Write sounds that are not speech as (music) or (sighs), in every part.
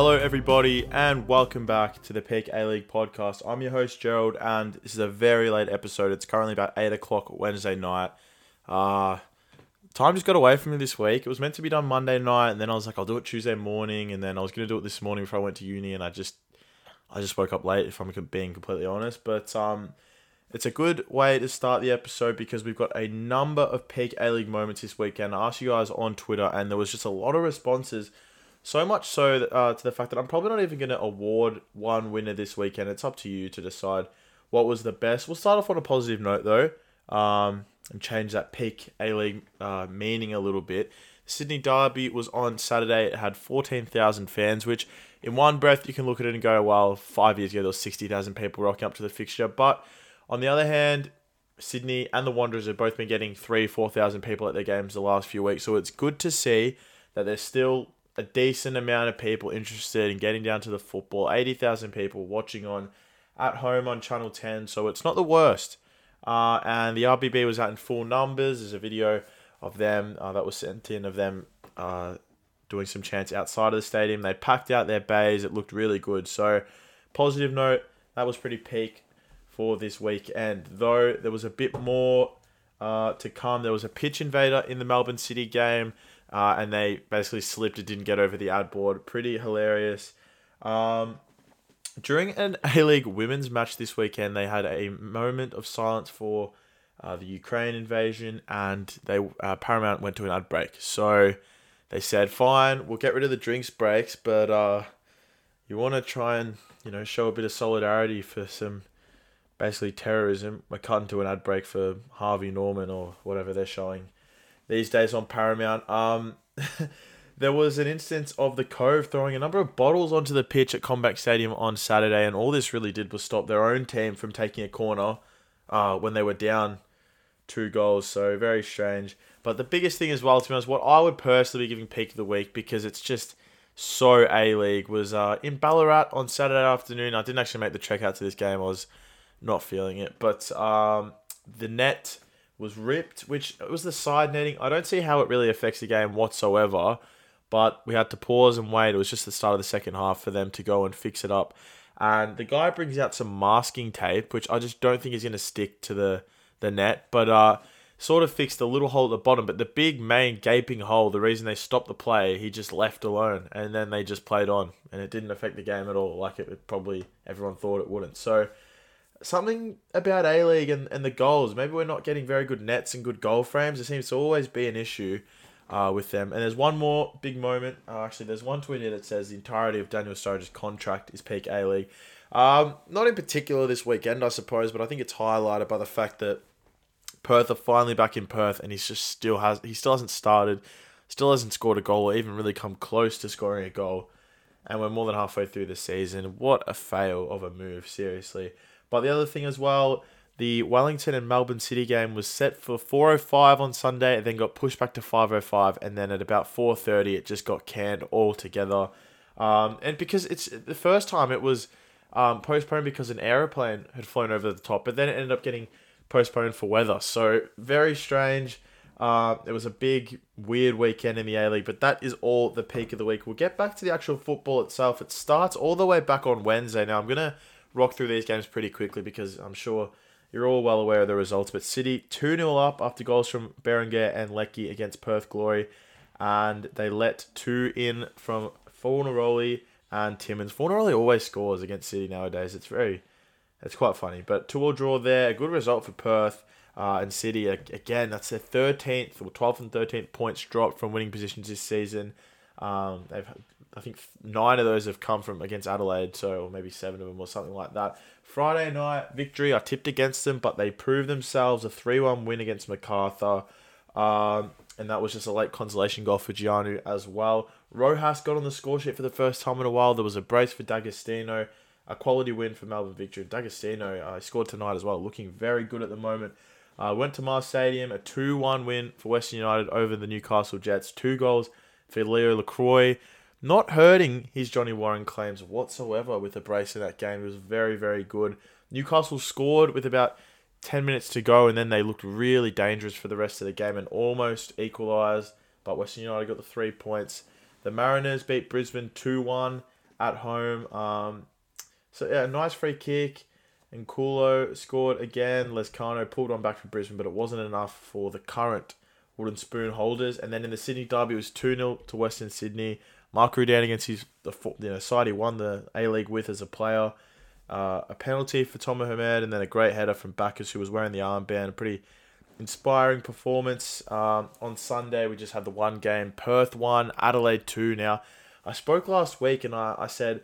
Hello, everybody, and welcome back to the Peak A League podcast. I'm your host, Gerald, and this is a very late episode. It's currently about 8 o'clock Wednesday night. Uh, time just got away from me this week. It was meant to be done Monday night, and then I was like, I'll do it Tuesday morning, and then I was going to do it this morning before I went to uni, and I just I just woke up late, if I'm being completely honest. But um, it's a good way to start the episode because we've got a number of peak A League moments this weekend. I asked you guys on Twitter, and there was just a lot of responses so much so uh, to the fact that I'm probably not even going to award one winner this weekend. It's up to you to decide what was the best. We'll start off on a positive note though, um, and change that peak A League uh, meaning a little bit. Sydney Derby was on Saturday. It had 14,000 fans, which in one breath you can look at it and go, well, five years ago there was 60,000 people rocking up to the fixture. But on the other hand, Sydney and the Wanderers have both been getting three, 4,000 people at their games the last few weeks. So it's good to see that there's still a decent amount of people interested in getting down to the football. 80,000 people watching on at home on Channel 10, so it's not the worst. Uh, and the RBB was out in full numbers. There's a video of them uh, that was sent in of them uh, doing some chants outside of the stadium. They packed out their bays. It looked really good. So, positive note, that was pretty peak for this weekend. Though there was a bit more uh, to come. There was a pitch invader in the Melbourne City game uh, and they basically slipped. It didn't get over the ad board. Pretty hilarious. Um, during an (laughs) A League women's match this weekend, they had a moment of silence for uh, the Ukraine invasion, and they uh, Paramount went to an ad break. So they said, "Fine, we'll get rid of the drinks breaks, but uh, you want to try and you know show a bit of solidarity for some." Basically, terrorism. We're cutting to an ad break for Harvey Norman or whatever they're showing these days on Paramount. Um, (laughs) there was an instance of the Cove throwing a number of bottles onto the pitch at CommBank Stadium on Saturday, and all this really did was stop their own team from taking a corner uh, when they were down two goals. So very strange. But the biggest thing as well, to be honest, what I would personally be giving peak of the week because it's just so A League was uh, in Ballarat on Saturday afternoon. I didn't actually make the trek out to this game. I was not feeling it, but um, the net was ripped, which was the side netting. I don't see how it really affects the game whatsoever, but we had to pause and wait. It was just the start of the second half for them to go and fix it up. And the guy brings out some masking tape, which I just don't think is going to stick to the, the net, but uh, sort of fixed the little hole at the bottom. But the big main gaping hole, the reason they stopped the play, he just left alone, and then they just played on, and it didn't affect the game at all, like it probably everyone thought it wouldn't. So something about A League and, and the goals. Maybe we're not getting very good nets and good goal frames. It seems to always be an issue uh, with them. And there's one more big moment. Uh, actually, there's one tweet here that says the entirety of Daniel Sturridge's contract is peak A League. Um, not in particular this weekend, I suppose, but I think it's highlighted by the fact that Perth are finally back in Perth, and he's just still has he still hasn't started, still hasn't scored a goal or even really come close to scoring a goal. And we're more than halfway through the season. What a fail of a move, seriously. But the other thing as well, the Wellington and Melbourne City game was set for 4:05 on Sunday, and then got pushed back to 5:05, and then at about 4:30 it just got canned altogether. Um, and because it's the first time it was um, postponed because an aeroplane had flown over the top, but then it ended up getting postponed for weather. So very strange. Uh, it was a big, weird weekend in the A League, but that is all the peak of the week. We'll get back to the actual football itself. It starts all the way back on Wednesday. Now, I'm to rock through these games pretty quickly because I'm sure you're all well aware of the results. But City 2 0 up after goals from Berenguer and Leckie against Perth Glory. And they let two in from Fornaroli and Timmins. Fornaroli always scores against City nowadays. It's very, it's quite funny. But two all draw there. A good result for Perth. Uh, and City, again, that's their 13th or 12th and 13th points dropped from winning positions this season. Um, they've I think nine of those have come from against Adelaide, so maybe seven of them or something like that. Friday night victory, I tipped against them, but they proved themselves a 3 1 win against Macarthur. Um, and that was just a late consolation goal for Gianu as well. Rojas got on the score sheet for the first time in a while. There was a brace for D'Agostino, a quality win for Melbourne Victory. D'Agostino uh, scored tonight as well, looking very good at the moment. Uh, went to Mars Stadium, a 2 1 win for Western United over the Newcastle Jets. Two goals for Leo Lacroix not hurting his Johnny Warren claims whatsoever with a brace in that game. It was very, very good. Newcastle scored with about 10 minutes to go, and then they looked really dangerous for the rest of the game and almost equalised. But Western United got the three points. The Mariners beat Brisbane 2 1, at home. Um, so yeah, a nice free kick. And Kuol scored again. Lescano pulled on back for Brisbane, but it wasn't enough for the current wooden spoon holders. And then in the Sydney derby, it was 2 0 to Western Sydney. Mark Rudan against his the you know, side he won the A League with as a player. Uh, a penalty for Tomo and then a great header from Baccus, who was wearing the armband. A pretty inspiring performance. Um, on Sunday, we just had the one game Perth 1, Adelaide 2. Now, I spoke last week and I, I said,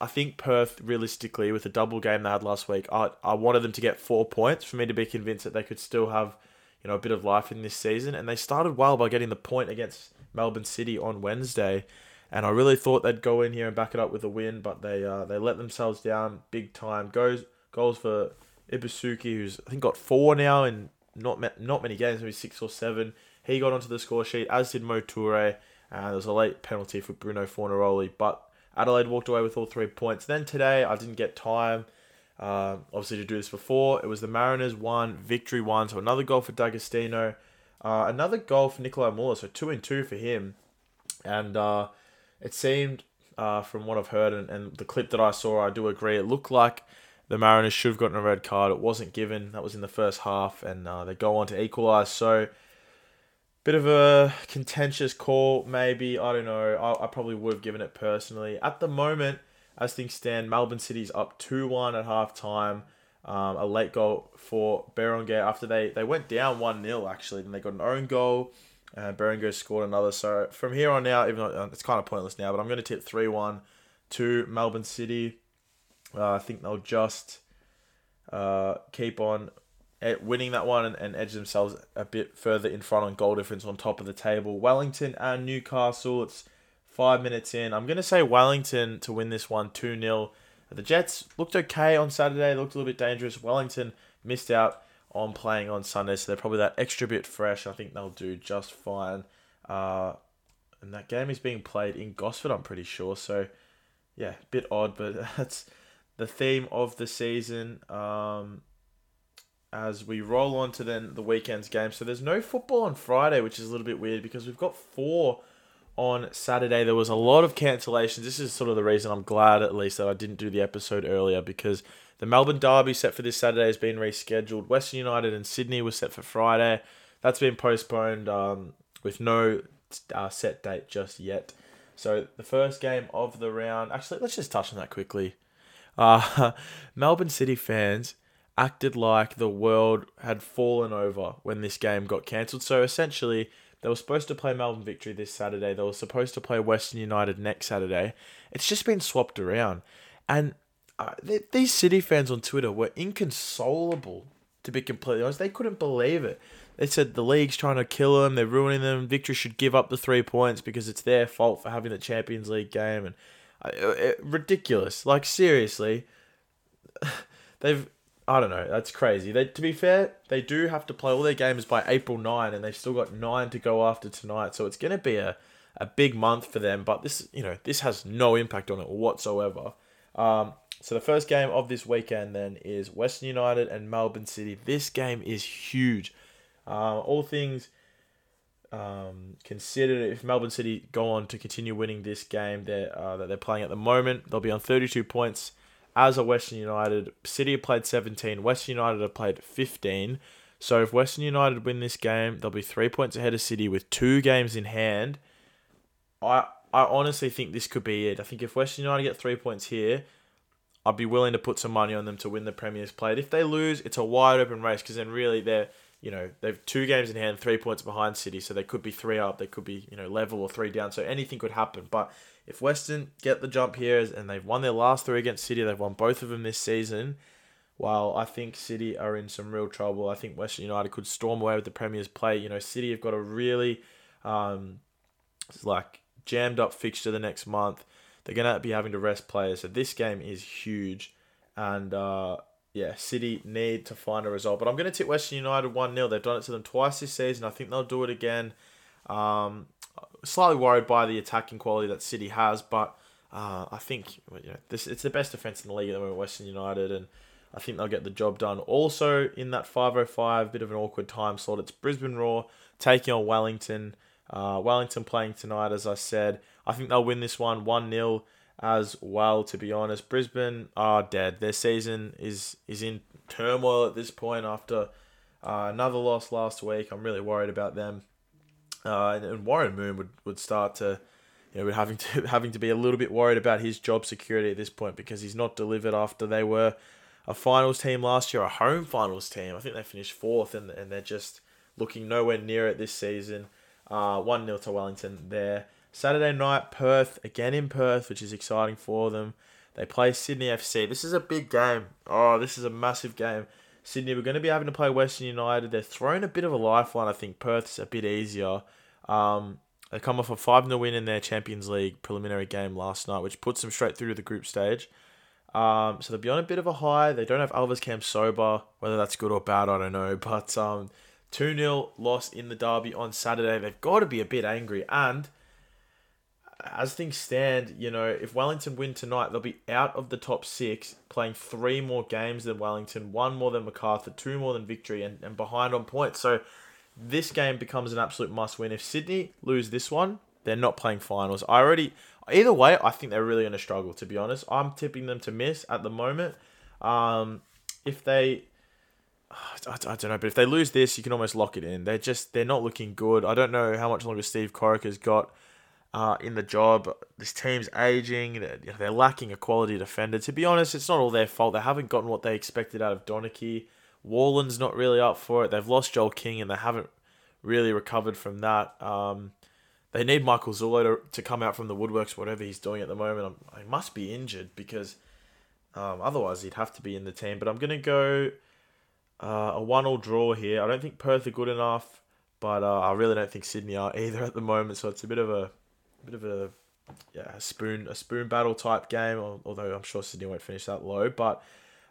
I think Perth, realistically, with the double game they had last week, I, I wanted them to get four points for me to be convinced that they could still have you know a bit of life in this season. And they started well by getting the point against Melbourne City on Wednesday and I really thought they'd go in here and back it up with a win, but they uh, they let themselves down big time. Goes goals for Ibusuki, who's I think got four now in not not many games, maybe six or seven. He got onto the score sheet, as did Mo Toure. Uh, there was a late penalty for Bruno Fornaroli, but Adelaide walked away with all three points. Then today, I didn't get time, uh, obviously, to do this before. It was the Mariners one, victory one, so another goal for D'Agostino, uh, another goal for Nicolai Muller, so two and two for him. And uh, it seemed, uh, from what I've heard and, and the clip that I saw, I do agree. It looked like the Mariners should have gotten a red card. It wasn't given. That was in the first half, and uh, they go on to equalise. So, bit of a contentious call, maybe. I don't know. I, I probably would have given it personally. At the moment, as things stand, Melbourne City's up 2 1 at half time. Um, a late goal for Berenguer after they, they went down 1 0, actually. Then they got an own goal. Uh, scored another. So from here on out, even though uh, it's kind of pointless now, but I'm going to tip 3 1 to Melbourne City. Uh, I think they'll just uh, keep on winning that one and, and edge themselves a bit further in front on goal difference on top of the table. Wellington and Newcastle, it's five minutes in. I'm going to say Wellington to win this one 2 0. The Jets looked okay on Saturday, looked a little bit dangerous. Wellington missed out on playing on Sunday, so they're probably that extra bit fresh. I think they'll do just fine. Uh, and that game is being played in Gosford, I'm pretty sure. So, yeah, a bit odd, but (laughs) that's the theme of the season. Um, as we roll on to then the weekend's game. So there's no football on Friday, which is a little bit weird because we've got four on Saturday. There was a lot of cancellations. This is sort of the reason I'm glad at least that I didn't do the episode earlier because the Melbourne Derby set for this Saturday has been rescheduled. Western United and Sydney was set for Friday. That's been postponed um, with no uh, set date just yet. So the first game of the round. Actually, let's just touch on that quickly. Uh, (laughs) Melbourne City fans acted like the world had fallen over when this game got cancelled. So essentially, they were supposed to play Melbourne Victory this Saturday. They were supposed to play Western United next Saturday. It's just been swapped around. And uh, these City fans on Twitter were inconsolable, to be completely honest. They couldn't believe it. They said the league's trying to kill them, they're ruining them. Victory should give up the three points because it's their fault for having the Champions League game. And uh, it, ridiculous. Like, seriously, (laughs) they've. I don't know. That's crazy. They, to be fair, they do have to play all their games by April 9, and they've still got nine to go after tonight. So it's going to be a, a big month for them. But this, you know, this has no impact on it whatsoever. Um, so the first game of this weekend then is Western United and Melbourne City. This game is huge. Uh, all things um, considered, if Melbourne City go on to continue winning this game that uh, that they're playing at the moment, they'll be on 32 points. As a Western United, City have played 17. Western United have played 15. So if Western United win this game, they'll be three points ahead of City with two games in hand. I I honestly think this could be it. I think if Western United get three points here, I'd be willing to put some money on them to win the Premier's Plate. If they lose, it's a wide open race because then really they're you know they've two games in hand, three points behind City, so they could be three up, they could be you know level or three down, so anything could happen. But if Western get the jump here and they've won their last three against City, they've won both of them this season. While I think City are in some real trouble, I think Western United could storm away with the Premier's Plate. You know, City have got a really um, like jammed up fixture the next month. They're going to be having to rest players. So this game is huge. And uh, yeah, City need to find a result. But I'm going to tip Western United 1 0. They've done it to them twice this season. I think they'll do it again. Um, slightly worried by the attacking quality that City has, but uh, I think you know, this it's the best defense in the league at the moment, Western United, and I think they'll get the job done. Also, in that 505, bit of an awkward time slot, it's Brisbane Roar taking on Wellington. Uh, Wellington playing tonight, as I said. I think they'll win this one 1 0. As well. To be honest, Brisbane are dead. Their season is is in turmoil at this point after uh, another loss last week. I'm really worried about them. Uh, and, and Warren Moon would, would start to, you know, having to (laughs) having to be a little bit worried about his job security at this point because he's not delivered after they were a finals team last year, a home finals team. I think they finished fourth, and and they're just looking nowhere near it this season. Uh, one 0 to Wellington there. Saturday night, Perth again in Perth, which is exciting for them. They play Sydney FC. This is a big game. Oh, this is a massive game. Sydney, we're going to be having to play Western United. They're throwing a bit of a lifeline. I think Perth's a bit easier. Um, they come off a 5 0 win in their Champions League preliminary game last night, which puts them straight through to the group stage. Um, so they'll be on a bit of a high. They don't have Alves Camp sober. Whether that's good or bad, I don't know. But um, 2 0 loss in the derby on Saturday. They've got to be a bit angry. And as things stand, you know, if Wellington win tonight, they'll be out of the top six, playing three more games than Wellington, one more than Macarthur, two more than Victory, and, and behind on points. So this game becomes an absolute must win. If Sydney lose this one, they're not playing finals. I already, either way, I think they're really going to struggle, to be honest. I'm tipping them to miss at the moment. Um, if they, (sighs) I, don't know, but if they lose this, you can almost lock it in. They're just, they're not looking good. I don't know how much longer Steve Corica's got uh, in the job. This team's aging. They're, they're lacking a quality defender. To be honest, it's not all their fault. They haven't gotten what they expected out of Donachie. Warland's not really up for it. They've lost Joel King and they haven't really recovered from that. Um, they need Michael Zullo to, to come out from the woodworks, whatever he's doing at the moment. I'm, he must be injured because um, otherwise he'd have to be in the team. But I'm going to go uh, a one-all draw here. I don't think Perth are good enough, but uh, I really don't think Sydney are either at the moment. So it's a bit of a bit of a yeah a spoon a spoon battle type game. Although I'm sure Sydney won't finish that low, but.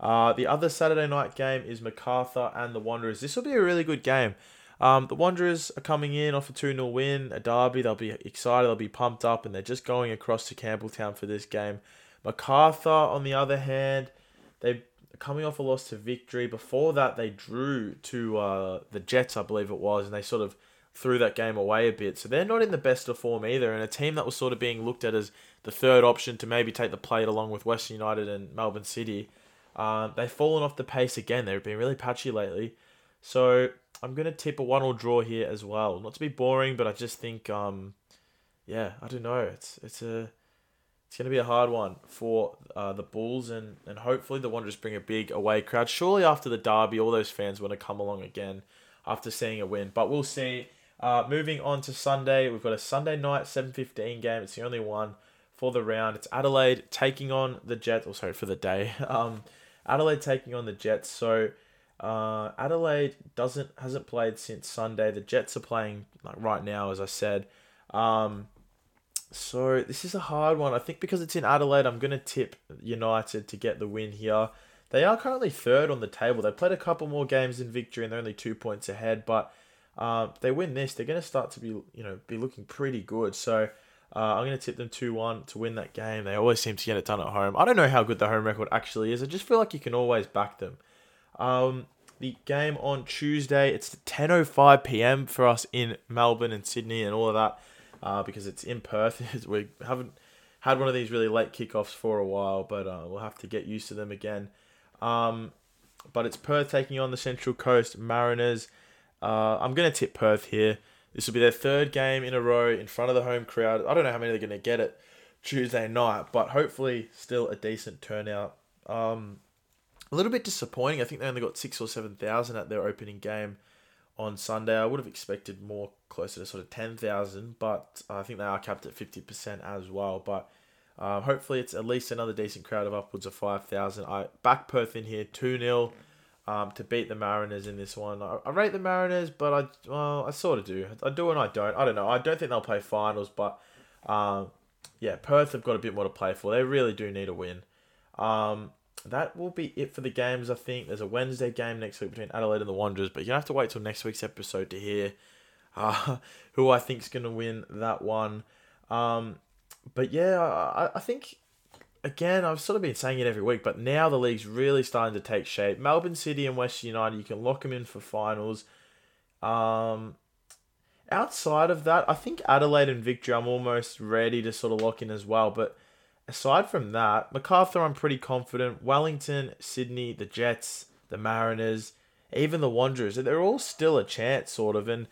Uh, the other Saturday night game is Macarthur and the Wanderers. This will be a really good game. Um, the Wanderers are coming in off a 2 0 win, a derby. They'll be excited, they'll be pumped up, and they're just going across to Campbelltown for this game. Macarthur, on the other hand, they're coming off a loss to victory. Before that, they drew to uh, the Jets, I believe it was, and they sort of threw that game away a bit. So they're not in the best of form either. And a team that was sort of being looked at as the third option to maybe take the plate along with Western United and Melbourne City, um, they've fallen off the pace again. They've been really patchy lately. So I'm gonna tip a one or draw here as well. Not to be boring, but I just think um, yeah, I don't know. It's it's a it's going to be a hard one for uh, the Bulls, and, and hopefully the Wanderers bring a big away crowd. Surely after the derby, all those fans want to come along again after seeing a win, but we'll see. Uh, moving on to Sunday, we've got a Sunday night 7:15 game. It's the only one for the round. It's Adelaide taking on the Jets. Oh, sorry for the day. (laughs) Um, Adelaide taking on the Jets. So uh, Adelaide doesn't hasn't played since Sunday. The Jets are playing like right now, as I said. Um, so this is a hard one. I think because it's in Adelaide, I'm gonna tip United to get the win here. They are currently third on the table. They played a couple more games in victory, and they're only two points ahead. But uh, they win this, they're going to start to be you know be looking pretty good. So uh, I'm going to tip them two one to win that game. They always seem to get it done at home. I don't know how good the home record actually is. I just feel like you can always back them. Um, the game on Tuesday, it's 10:05 p.m. for us in Melbourne and Sydney and all of that, uh, because it's in Perth. (laughs) we haven't had one of these really late kickoffs for a while, but uh, we'll have to get used to them again. Um, but it's Perth taking on the Central Coast Mariners. Uh, I'm going to tip Perth here. This will be their third game in a row in front of the home crowd. I don't know how many they're going to get it Tuesday night, but hopefully still a decent turnout. Um, a little bit disappointing. I think they only got six or seven thousand at their opening game on Sunday. I would have expected more closer to sort of ten thousand, but I think they are capped at fifty percent as well. But um, hopefully, it's at least another decent crowd of upwards of five thousand. I back Perth in here two 0 um, to beat the Mariners in this one. I, I, rate the Mariners, but I well, I sort of do. I do and I don't. I don't know. I don't think they'll play finals, but um, yeah, Perth have got a bit more to play for. They really do need a win. Um, that will be it for the games. I think there's a Wednesday game next week between Adelaide and the Wanderers, but you have to wait till next week's episode to hear (laughs) uh, who I think is going to win that one. Um, but yeah, I, I think again, I've sort of been saying it every week, but now the league's really starting to take shape. Melbourne City and Western United, you can lock them in for finals. Um, outside of that, I think Adelaide and Victory, I'm almost ready to sort of lock in as well. But aside from that, Macarthur, I'm pretty confident. Wellington, Sydney, the Jets, the Mariners, even the Wanderers, they're all still a chance, sort of. And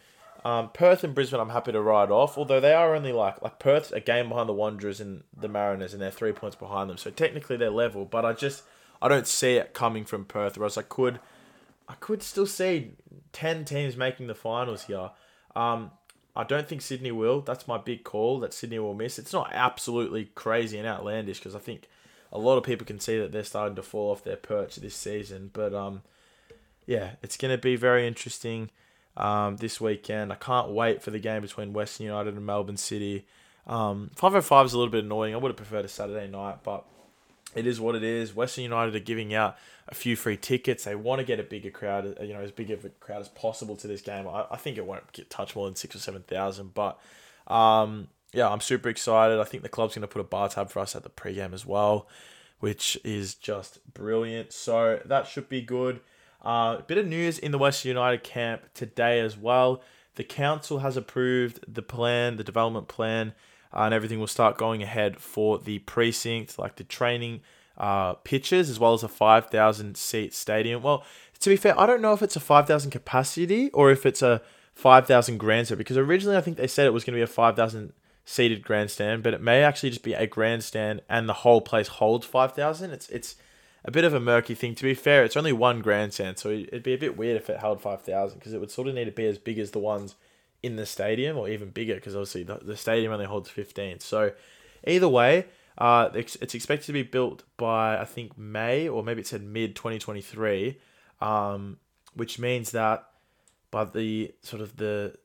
um, Perth and Brisbane, I'm happy to ride off, although they are only like like Perth's a game behind the Wanderers and the Mariners, and they're three points behind them. So technically they're level, but I just I don't see it coming from Perth. Whereas I could, I could still see ten teams making the finals here. Um, I don't think Sydney will. That's my big call that Sydney will miss. It's not absolutely crazy and outlandish because I think a lot of people can see that they're starting to fall off their perch this season. But um, yeah, it's going to be very interesting um, this weekend. I can't wait for the game between Western United and Melbourne City. Um, 505 is a little bit annoying. I would have preferred a Saturday night, but it is what it is. Western United are giving out a few free tickets. They want to get a bigger crowd, you know, as big of a crowd as possible to this game. I, I think it won't get touch more than six or seven thousand, but um, yeah, I'm super excited. I think the club's going to put a bar tab for us at the pregame as well, which is just brilliant. So that should be good. Uh, a bit of news in the Western United camp today as well. The council has approved the plan, the development plan, uh, and everything will start going ahead for the precinct, like the training uh, pitches as well as a 5,000 seat stadium. Well, to be fair, I don't know if it's a 5,000 capacity or if it's a 5,000 grandstand because originally I think they said it was going to be a 5,000 seated grandstand, but it may actually just be a grandstand and the whole place holds 5,000. It's it's a bit of a murky thing. To be fair, it's only one grandstand, so it'd be a bit weird if it held 5,000 because it would sort of need to be as big as the ones in the stadium or even bigger because obviously the, the stadium only holds 15. So either way, uh, it's, it's expected to be built by I think May or maybe it said mid 2023, um, which means that by the sort of the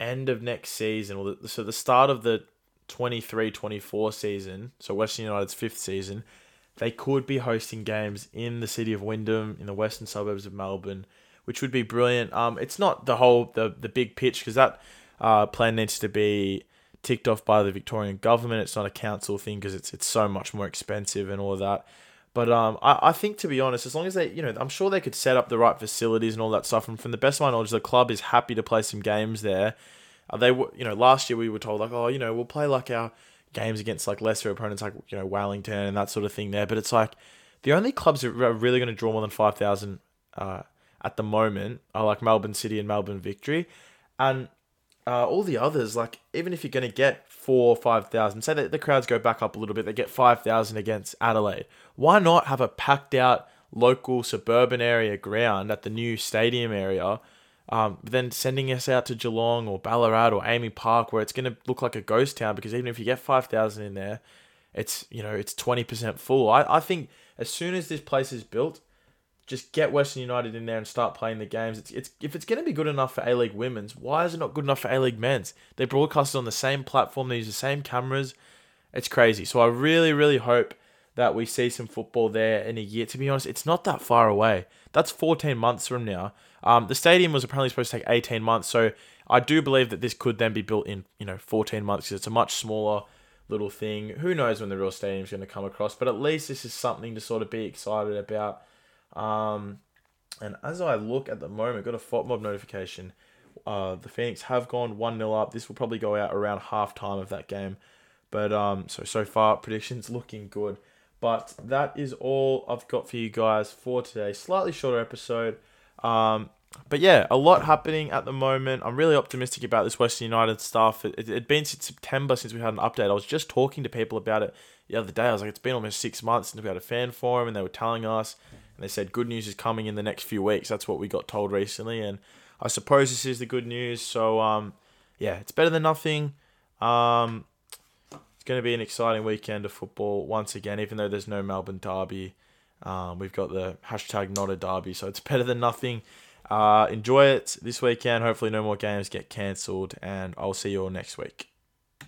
end of next season or the, so the start of the 23-24 season, so Western United's fifth season, they could be hosting games in the city of Wyndham in the western suburbs of Melbourne, which would be brilliant. Um, it's not the whole the the big pitch because that uh, plan needs to be ticked off by the Victorian government. It's not a council thing because it's it's so much more expensive and all of that. But um, I, I think to be honest, as long as they, you know, I'm sure they could set up the right facilities and all that stuff. And from the best of my knowledge, the club is happy to play some games there. Uh, they were, you know, last year we were told like, oh, you know, we'll play like our games against like lesser opponents like you know Wellington and that sort of thing there. But it's like the only clubs that are really going to draw more than five thousand uh, at the moment are like Melbourne City and Melbourne Victory, and uh, all the others, like even if you're going to get four or five thousand, say that the crowds go back up a little bit, they get five thousand against Adelaide. Why not have a packed out local suburban area ground at the new stadium area? Um, then sending us out to Geelong or Ballarat or AAMI Park, where it's going to look like a ghost town because even if you get five thousand in there, it's you know it's twenty percent full. I, I think as soon as this place is built, just get Western United in there and start playing the games. It's, it's if it's going to be good enough for A League Women's, why is it not good enough for A League Men's? They broadcast it on the same platform. They use the same cameras. It's crazy. So I really, really hope that we see some football there in a year. To be honest, it's not that far away. That's 14 months from now. Um, the stadium was apparently supposed to take 18 months, so I do believe that this could then be built in you know 14 months because it's a much smaller little thing. Who knows when the real stadium's going to come across? But at least this is something to sort of be excited about. Um, and as I look at the moment, got a FOTMob notification. Uh, the Phoenix have gone 1 0 up. This will probably go out around half time of that game. But um, so so far predictions looking good. But that is all I've got for you guys for today. Slightly shorter episode. Um, but yeah, a lot happening at the moment. I'm really optimistic about this Western United stuff. It, it, had been since September since we had an update. I was just talking to people about it the other day. I was like, it's been almost six months since we had a fan forum, and they were telling us and they said good news is coming in the next few weeks. That's what we got told recently, and I suppose this is the good news. So um, yeah, it's better than nothing. Um, going to be an exciting weekend of football once again, even though there's no Melbourne derby. Um, we've got the hashtag not a derby, so it's (laughs) better than nothing. Uh, enjoy it this weekend. Hopefully, no more games get cancelled, and I'll see you all next week.